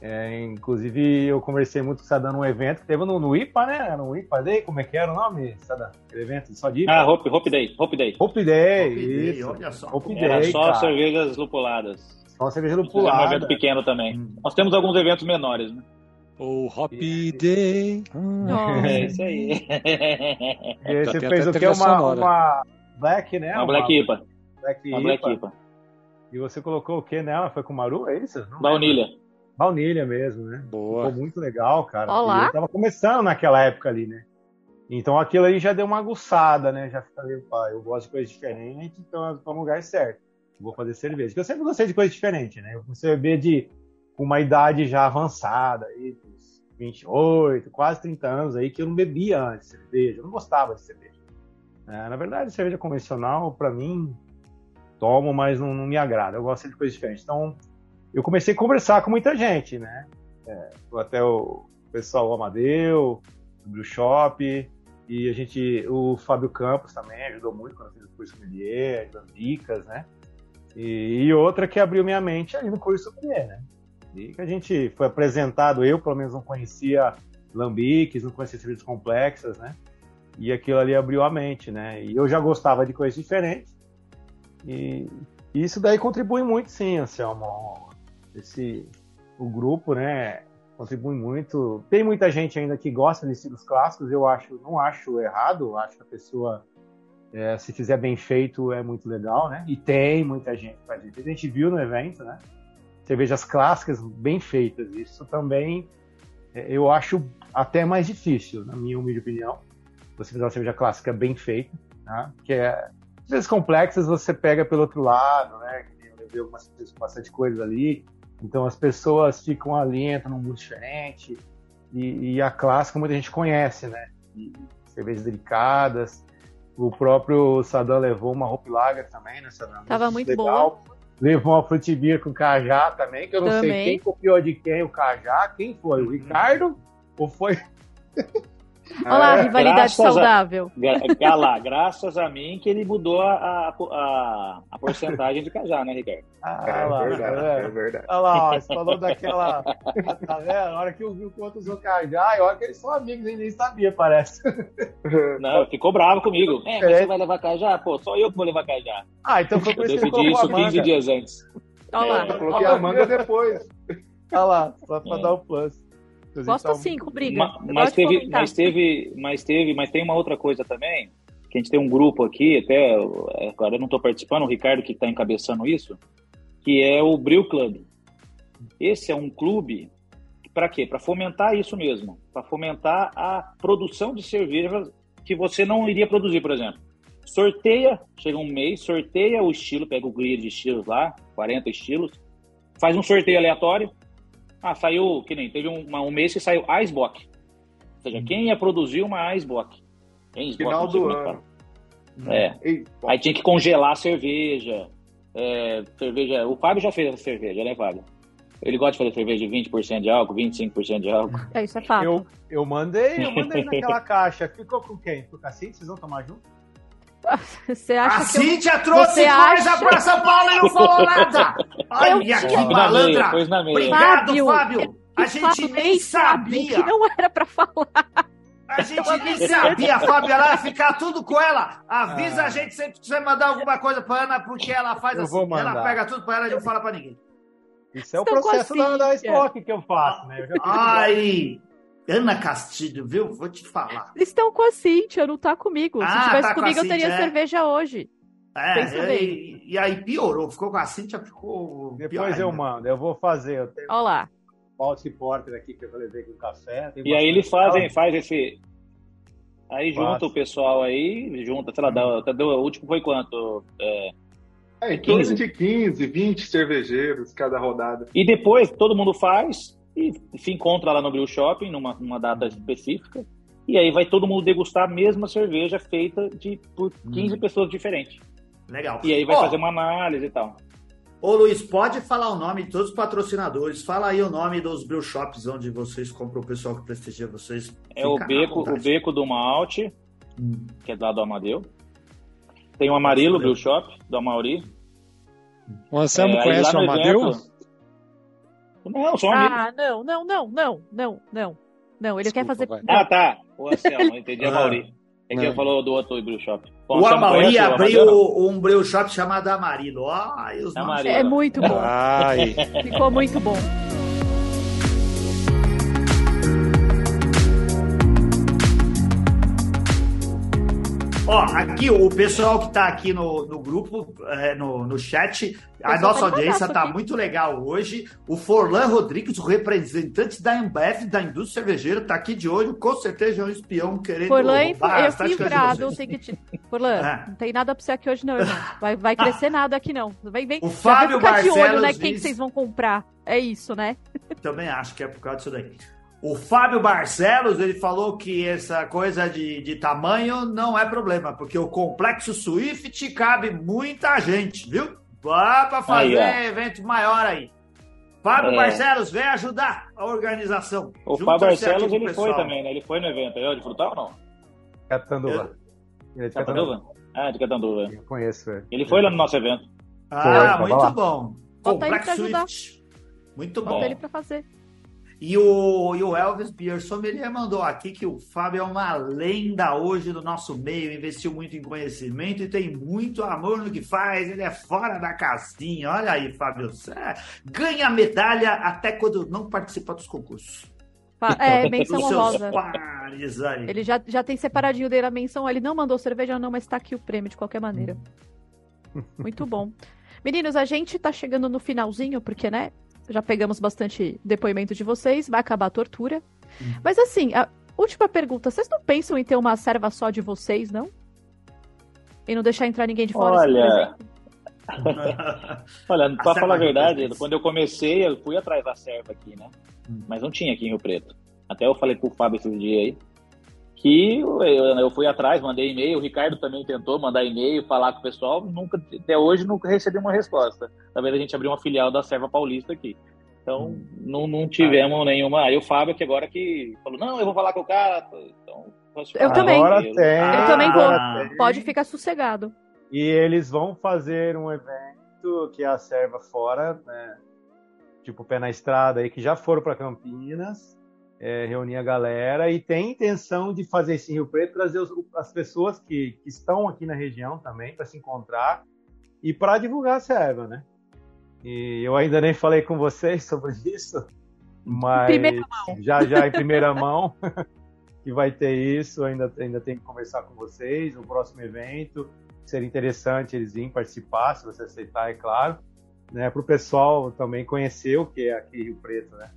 D: É, inclusive, eu conversei muito com o Sadam num evento que teve no, no IPA, né? No IPA Day, como é que era o nome, Sadam? Aquele evento só de IPA?
E: Ah, Hope, Hope Day, Hope Day.
D: Hope Day,
B: Hope Day,
D: isso.
B: olha só.
D: Hope
E: Era
D: Day,
E: só
D: cara.
E: cervejas lupuladas.
D: Só cerveja lupulada.
E: um evento pequeno também.
B: Hum.
E: Nós temos alguns eventos menores, né?
C: O Happy Day.
A: Nossa.
E: É isso aí.
D: E aí você fez o que? Uma, uma Black, né?
E: Uma Black IPA.
D: Black
E: Uma Black
D: IPA.
E: IPA.
D: E você colocou o que nela? Foi com Maru, é isso? Não
E: Baunilha.
D: lembro. Baunilha mesmo, né?
C: Boa.
D: Ficou muito legal, cara.
A: Olá.
D: Eu tava começando naquela época ali, né? Então aquilo aí já deu uma aguçada, né? Já falei, pá, eu gosto de coisa diferente, então eu tô no lugar certo. Vou fazer cerveja. Porque eu sempre gostei de coisa diferente, né? Eu comecei a beber de uma idade já avançada, aí, dos 28, quase 30 anos aí, que eu não bebia antes de cerveja. Eu não gostava de cerveja. É, na verdade, cerveja convencional, pra mim, tomo, mas não, não me agrada. Eu gosto de coisas diferentes. Então, eu comecei a conversar com muita gente, né? É, até o pessoal o Amadeu, o Brew Shop, e a gente, o Fábio Campos também ajudou muito quando eu fiz o curso sommelier, dando dicas, né? E, e outra que abriu minha mente ali no curso sommelier, né? E que a gente foi apresentado, eu pelo menos não conhecia lambiques, não conhecia cervejas complexas, né? E aquilo ali abriu a mente, né? E eu já gostava de coisas diferentes. E isso daí contribui muito, sim, Anselmo. Esse, o grupo, né, contribui muito. Tem muita gente ainda que gosta de estilos clássicos, eu acho, não acho errado, acho que a pessoa, é, se fizer bem feito, é muito legal, né? E tem muita gente faz isso. A gente viu no evento, né? Cervejas clássicas bem feitas. Isso também é, eu acho até mais difícil, na minha humilde opinião. Você fazer uma cerveja clássica bem feita, né? Que é cervejas complexas você pega pelo outro lado, né? Eu levei algumas bastante coisa ali. Então as pessoas ficam ali, entram num mundo diferente. E, e a clássica muita gente conhece, né? E cervejas delicadas. O próprio Sadam levou uma Hope Lager também, né, Sadam?
A: Tava muito
D: legal. Levou uma Beer com cajá também, que eu não sei
A: Também.
D: quem copiou de quem o cajá. Quem foi? O Ricardo? Ou foi...
A: Olha lá, a
D: É,
A: rivalidade
E: a-
A: saudável.
E: Ah lá, graças a mim que ele mudou a, a, a, a porcentagem de cajá, né, Ricardo?
D: Ah,
F: É
D: lá,
F: verdade,
D: tá
F: é
D: vendo?
F: verdade.
D: Olha lá, ó, você falou daquela. Tá vendo? A hora que eu vi o quanto usou cajá, e olha que eles são amigos e nem sabia, parece.
E: Não, ficou bravo comigo. É, mas
D: É.
E: você vai levar cajá? Pô, só eu que vou levar cajá.
D: Ah, então foi por
E: Eu
D: isso que ele
E: decidi
D: colocou
E: isso
D: a
E: 15
D: manga.
E: dias antes.
A: Olha lá.
E: É.
F: Eu coloquei a manga depois.
D: Olha lá, só pra
E: É.
D: dar o plus. Inclusive,
A: Gosto
D: tá
A: assim, com briga.
E: Ma- mas, teve, mas teve, mas teve, mas tem uma outra coisa também, que a gente tem um grupo aqui, até é, agora eu não estou participando, o Ricardo que está encabeçando isso, que é o Brew Club. Esse é um clube para quê? Para fomentar isso mesmo, para fomentar a produção de cerveja que você não iria produzir, por exemplo. Sorteia, chega um mês, sorteia o estilo, pega o grid de estilos lá, 40 estilos, faz um sorteio aleatório. Ah, saiu, que nem, teve um, um mês que saiu Icebox. Ou seja, quem ia produzir uma Icebox? Quem Icebox,
F: Final do
E: é
F: ano.
E: É. Aí tinha que congelar a cerveja. É, cerveja. O Fábio já fez essa cerveja, né, Fábio? Ele gosta de fazer cerveja de 20% de álcool, 25% de álcool.
A: É, isso é fato.
D: Eu, eu mandei, eu mandei naquela caixa. Ficou com quem? Com o Cacete? Vocês vão tomar junto?
A: Você
B: A
A: acha que eu...
B: Cíntia trouxe
A: Você
B: coisa
A: acha-
B: pra São Paulo e não falou nada. Olha
A: Eu
B: que malandra.
E: pôs na meia.
B: Obrigado,
A: Fábio,
B: Fábio. A
A: eu
B: gente nem sabia.
A: que não era pra falar.
B: A gente nem sabia, Fábio. Ela ia ficar tudo com ela. Avisa a gente sempre que você mandar alguma coisa pra Ana, porque ela faz
D: Eu
B: assim. Ela pega tudo pra ela e não fala pra ninguém.
D: Isso é o
A: Estão com a
D: processo da, da estoque que eu faço, né? Eu
B: Ai, Ana Castilho, viu? Vou te falar.
A: Eles estão com a Cíntia, não tá comigo. Se
B: Ah,
A: tivesse
B: tá
A: comigo, eu teria
B: é.
A: cerveja hoje.
B: É, e, e aí piorou. Ficou com a Cíntia, ficou. pior
D: Depois eu
B: ainda.
D: mando, eu vou fazer. Eu tenho
A: Olha lá.
D: Baltic Porter aqui que eu levei com café.
E: E aí eles fazem, faz esse. Aí junta o pessoal aí, junta, sei lá, dá, deu- o último foi quanto? É,
F: É, em torno
E: 15.
F: de 15, 20 cervejeiros cada rodada.
E: E depois todo mundo faz e se encontra lá no Brew Shopping, numa, numa data específica. E aí vai todo mundo degustar a mesma cerveja feita de, por 15 pessoas diferentes.
B: Legal.
E: E aí vai
B: Ó,
E: fazer uma análise e tal.
B: Ô Luiz, pode falar o nome de todos os patrocinadores. Fala aí o nome dos brew shops onde vocês compram o pessoal que prestigia vocês.
E: É o beco, o beco do Malte, hum. que é lá do Amadeu. Tem o Amarilo Brew Shop, do Amauri.
C: O Anselmo é, conhece o Amadeu?
E: Evento... Não, só um
A: Ah, não, não, não, não, não, não. Não, ele Desculpa, quer fazer.
E: Vai. Ah, tá. O Anselmo, entendi a Mauri. É que ele falou do outro Brew Shop.
B: o Amauri abriu um Brew Shop chamado Amarilo. Ai, os
A: Amarilo. É muito bom. Ai. Ficou muito bom.
B: Ó, aqui o pessoal que está aqui no, no grupo, é, no, no chat, a nossa audiência está muito legal hoje. O Forlan Rodrigues, o representante da Embev, da indústria cervejeira, está aqui de olho. Com certeza é um espião querendo
A: Forlan, roubar eu fui brado, sei que te... Forlan, é. não tem nada para você aqui hoje não, irmão. Vai, vai crescer nada aqui não. Vem, vem.
B: O Fábio Barcelos de olho, né,
A: quem que vocês vão comprar. É isso, né?
B: Também acho que é por causa disso daí. O Fábio Barcelos, ele falou que essa coisa de, de tamanho não é problema, porque o complexo Swift cabe muita gente, viu? Vá para fazer aí, evento maior aí. Fábio é. Barcelos, vem ajudar a organização.
E: O Fábio Barcelos, ele foi também, né? Ele foi no evento. Ele é de Frutal ou não?
D: Catanduva.
E: Ele é de Catanduva? Ah, de Catanduva.
D: Eu conheço.
E: Ele, ele foi lá no nosso evento.
B: Ah, foi, muito bom. Complexo Swift. Muito bom. Bota
A: ele para fazer.
B: E o, e o Elvis Pearson, ele mandou aqui que o Fábio é uma lenda hoje do nosso meio, investiu muito em conhecimento e tem muito amor no que faz, ele é fora da casinha. Olha aí, Fábio, ganha medalha até quando não participa dos concursos.
A: É, menção honrosa. Ele já, já tem separadinho dele a menção, ele não mandou cerveja não, mas tá aqui o prêmio de qualquer maneira. Muito bom. Meninos, a gente tá chegando no finalzinho, porque, né, já pegamos bastante depoimento de vocês, vai acabar a tortura. Uhum. Mas assim, a última pergunta, vocês não pensam em ter uma serva só de vocês, não? E não deixar entrar ninguém de fora?
E: Olha, Olha, pra falar a verdade, quando eu comecei, eu fui atrás da serva aqui, né? Hum. Mas não tinha aqui em Rio Preto. Até eu falei pro Fábio esse dia aí, que eu, eu fui atrás, mandei e-mail, o Ricardo também tentou mandar e-mail, falar com o pessoal, nunca, até hoje nunca recebi uma resposta. Talvez a gente abriu uma filial da Serva Paulista aqui. Então, não, não tivemos ah, nenhuma. Aí o Fábio que agora que falou, não, eu vou falar com o cara. Então,
A: eu também. Tem. Eu também vou. Pode ficar sossegado.
D: E eles vão fazer um evento que é a Serva fora, né? Tipo, pé na estrada aí, que já foram para Campinas é, reunir a galera e tem intenção de fazer esse Rio Preto, trazer os, as pessoas que, que, estão aqui na região também para se encontrar e para divulgar a serva, né? E eu ainda nem falei com vocês sobre isso, mas já já em primeira mão que vai ter isso, ainda ainda tem que conversar com vocês, o próximo evento seria interessante eles virem participar, se você aceitar, é claro, né? Para o pessoal também conhecer o que é aqui Rio Preto, né?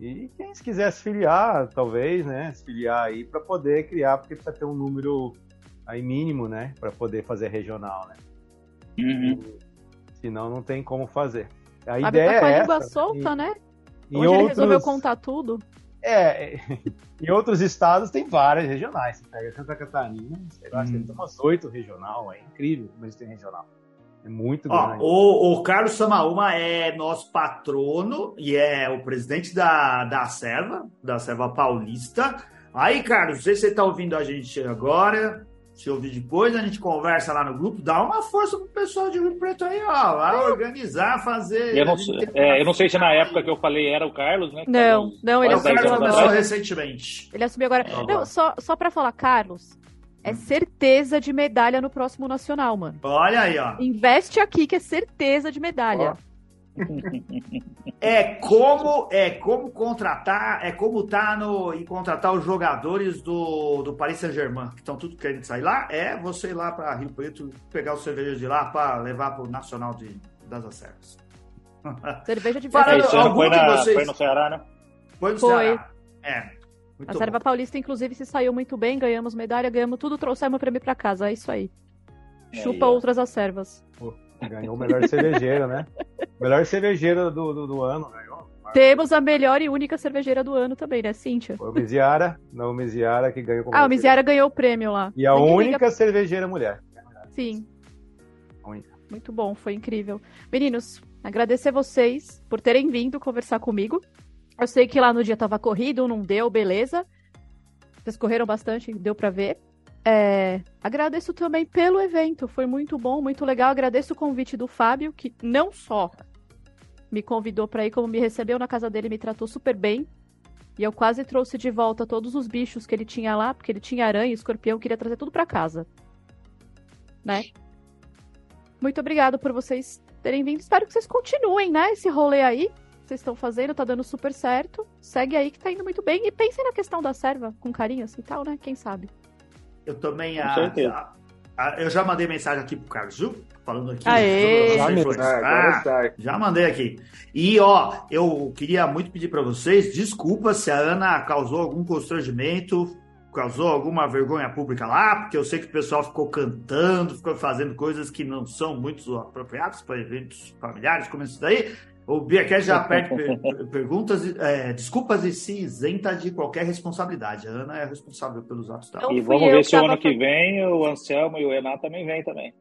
D: E quem se quiser se filiar, talvez, né? Se filiar aí para poder criar, porque precisa ter um número aí mínimo, né? Para poder fazer regional, né?
E: Uhum.
D: Senão não tem como fazer. A
A: a
D: ideia tá
A: com
D: a
A: é língua essa, solta, né? Hoje outros... ele resolveu contar tudo.
D: É, em outros estados tem várias regionais. Você pega Santa Catarina, sei lá, hum. tem umas oito regional, é incrível, mas tem regional. É muito grande.
B: o, o, Carlos Samaúma é nosso patrono e é o presidente da, da Serva, da Serva Paulista. Aí, Carlos, não sei se você está ouvindo a gente agora. Se ouvir depois, a gente conversa lá no grupo, dá uma força pro pessoal de Rio Preto aí, ó. Vai organizar, fazer.
E: Eu não, é, eu não sei se na época que eu falei era o Carlos, né?
A: Não, não, ele
B: assumiu agora. recentemente.
A: Ele assumiu agora. Não, só, só pra falar, Carlos, é certeza de medalha no próximo nacional, mano.
B: Olha aí, ó.
A: Investe aqui que é certeza de medalha.
B: é como é como contratar, é como tá no e contratar os jogadores do, do Paris Saint-Germain, que estão tudo querendo sair lá, é você ir lá para Rio Preto pegar os cervejos de lá para levar para o Nacional de das Acervas.
A: Cerveja de
E: Falando, foi, na, vocês... foi no Ceará, né?
B: Foi no foi. Ceará. É.
A: Muito a Serva Paulista, inclusive, se saiu muito bem, ganhamos medalha, ganhamos tudo, trouxemos prêmio pra casa. É isso aí. É Chupa aí, outras acervas.
D: ganhou o melhor cervejeiro, né? Melhor cervejeiro do, do, do ano, ganhou.
A: Temos a melhor e única cervejeira do ano também, né, Cíntia?
D: Foi o Miziara, não o Miziara que ganhou.
A: Ah, o Miziara ganhou o prêmio lá.
D: E a única cervejeira mulher.
A: Sim.
D: Única.
A: Muito bom, foi incrível. Meninos, agradecer vocês por terem vindo conversar comigo. Eu sei que lá no dia tava corrido, não deu, beleza. Vocês correram bastante, deu para ver. É, agradeço também pelo evento, foi muito bom, muito legal. Agradeço o convite do Fábio, que não só me convidou para ir, como me recebeu na casa dele, me tratou super bem. E eu quase trouxe de volta todos os bichos que ele tinha lá, porque ele tinha aranha, escorpião, queria trazer tudo para casa. Né? Muito obrigado por vocês terem vindo. Espero que vocês continuem, né? Esse rolê aí vocês estão fazendo, tá dando super certo. Segue aí que tá indo muito bem. E pensem na questão da serva com carinho assim e tal, né? Quem sabe?
B: Eu também. A, a, a, eu já mandei mensagem aqui pro Carlos falando aqui.
A: Aê!
B: Já, ah, já mandei aqui. E, ó, eu queria muito pedir para vocês desculpa se a Ana causou algum constrangimento, causou alguma vergonha pública lá, porque eu sei que o pessoal ficou cantando, ficou fazendo coisas que não são muito apropriadas para eventos familiares, como isso daí. O Biacast já pede per perguntas, é, desculpas e se isenta de qualquer responsabilidade. A Ana é responsável pelos atos
E: dela. E vamos ver se o ano que vem o Anselmo e o Renato também vêm também.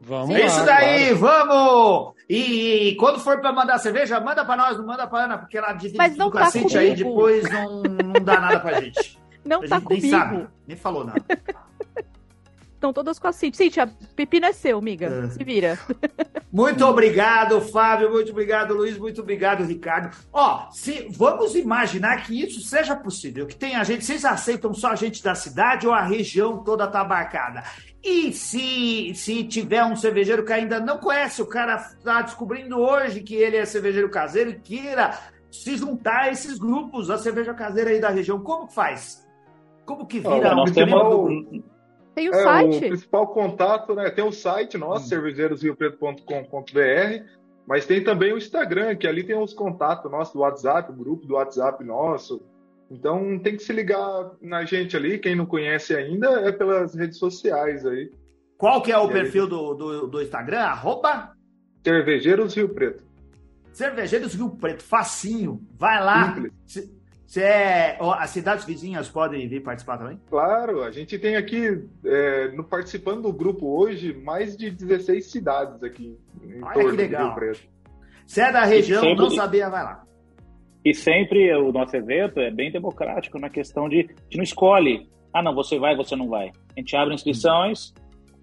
B: Vamos é Isso daí, claro. vamos! E, e, quando for para mandar cerveja, manda para nós, não manda para Ana, porque ela divide
A: Mas não
B: do
A: tá cacete
B: aí, depois não, não dá nada pra gente.
A: Não
B: a
A: tá
B: gente
A: comigo.
B: Nem sabe, nem falou nada.
A: Estão todas com a Cintia. Cintia, pepino é seu, amiga. É. Se vira.
B: Muito obrigado, Fábio. Muito obrigado, Luiz. Muito obrigado, Ricardo. Ó, se vamos imaginar que isso seja possível, que tenha gente, vocês aceitam só a gente da cidade ou a região toda tá abarcada? E se, se tiver um cervejeiro que ainda não conhece, o cara está descobrindo hoje que ele é cervejeiro caseiro e queira se juntar a esses grupos, a cerveja caseira aí da região, como que faz? Como que vira?
E: Oh, nós temos,
A: tem o é, site.
F: O principal contato, né? Tem o site nosso, hum. cervejeirosriopreto.com.br, mas tem também o Instagram, que ali tem os contatos nossos do WhatsApp, o grupo do WhatsApp nosso. Então tem que se ligar na gente ali, quem não conhece ainda, é pelas redes sociais aí.
B: Qual que é o e perfil aí... do, do, do, Instagram? Arroba?
F: Cervejeiros Rio Preto.
B: Cervejeiros Rio Preto, facinho. Vai lá. Simples. Se é, as cidades vizinhas podem vir participar também?
F: Claro, a gente tem aqui, é, no, participando do grupo hoje, mais de 16 cidades aqui
B: em Olha torno que legal. Se é da região, sempre, não sabia, vai lá.
E: E sempre o nosso evento é bem democrático na questão de, de não escolhe, ah não, você vai, você não vai. A gente abre inscrições,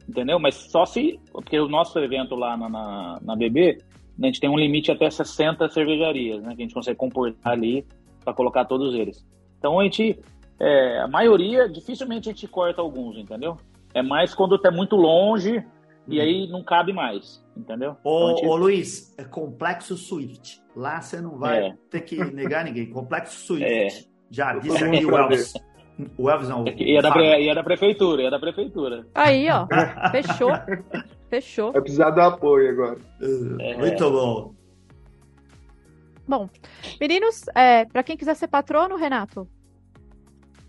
E: entendeu? Mas só se, porque o nosso evento lá na, na, na BB, a gente tem um limite até 60 cervejarias, né? Que a gente consegue comportar ali para colocar todos eles. Então a gente, é, a maioria, dificilmente a gente corta alguns, entendeu? É mais quando tá muito longe e aí não cabe mais, entendeu?
B: Ô, então, gente... ô Luiz, é complexo Swift. Lá você não vai é. ter que negar ninguém. Complexo Swift. É. Já disse aqui o Elvis. O Elvis não.
E: E é, da pre... e é da prefeitura, é da prefeitura.
A: Aí, ó. Fechou. Fechou.
F: Vai precisar dar apoio agora.
B: É. Muito bom.
A: Bom, meninos, é, para quem quiser ser patrono, Renato.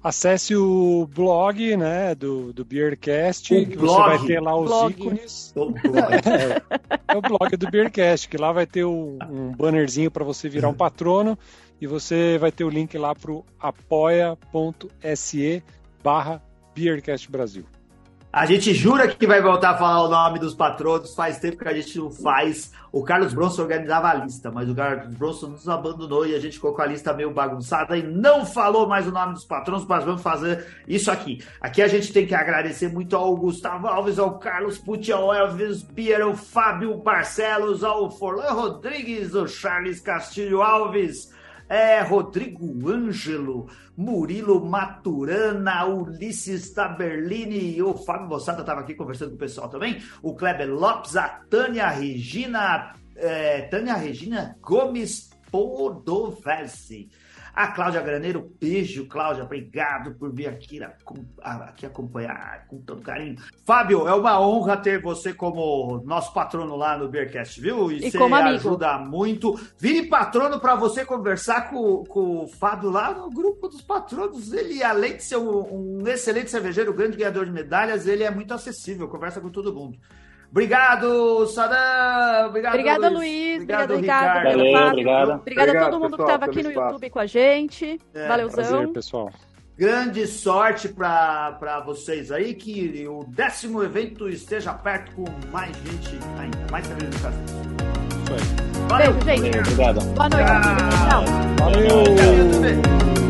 C: Acesse o blog, né, do, do Beercast, o que blog. você vai ter lá os blog. ícones. O é, é, o blog do Beercast, que lá vai ter um, um bannerzinho para você virar um patrono e você vai ter o link lá para o apoia.se barra Beercast Brasil.
B: A gente jura que vai voltar a falar o nome dos patronos, faz tempo que a gente não faz. O Carlos Bronson organizava a lista, mas o Carlos Bronson nos abandonou e a gente ficou com a lista meio bagunçada e não falou mais o nome dos patronos, mas vamos fazer isso aqui. Aqui a gente tem que agradecer muito ao Gustavo Alves, ao Carlos Pucci, ao Elvis Bier, ao Fábio Barcelos, ao Forlan Rodrigues, ao Charles Castilho Alves, é, Rodrigo Ângelo, Murilo Maturana, Ulisses Taberlini, o Fábio Mossada estava aqui conversando com o pessoal também, o Kleber Lopes, a Tânia Regina, é, Tânia Regina Gomes Podoversi. A Cláudia Graneiro, beijo, Cláudia, obrigado por vir aqui, aqui acompanhar com todo carinho. Fábio, é uma honra ter você como nosso patrono lá no Beercast, viu?
A: E, e você
B: ajuda muito. Vire patrono para você conversar com, com o Fábio lá no grupo dos patronos. Ele, além de ser um, um excelente cervejeiro, grande ganhador de medalhas, ele é muito acessível, conversa com todo mundo. Obrigado, Sadam! Obrigado,
A: Obrigada, Luiz. Luiz.
B: Obrigado,
A: Ricardo. Ricardo.
E: Valeu, obrigada.
A: Obrigada a todo mundo pessoal, que estava aqui no espaço. YouTube com a gente. É. Valeuzão.
C: Prazer, pessoal.
B: Grande sorte para vocês aí, que o décimo evento esteja perto com mais gente ainda, mais habilitações. Isso aí.
A: Valeu, gente.
E: Obrigado.
A: Boa noite. Tchau. Valeu.
C: Valeu.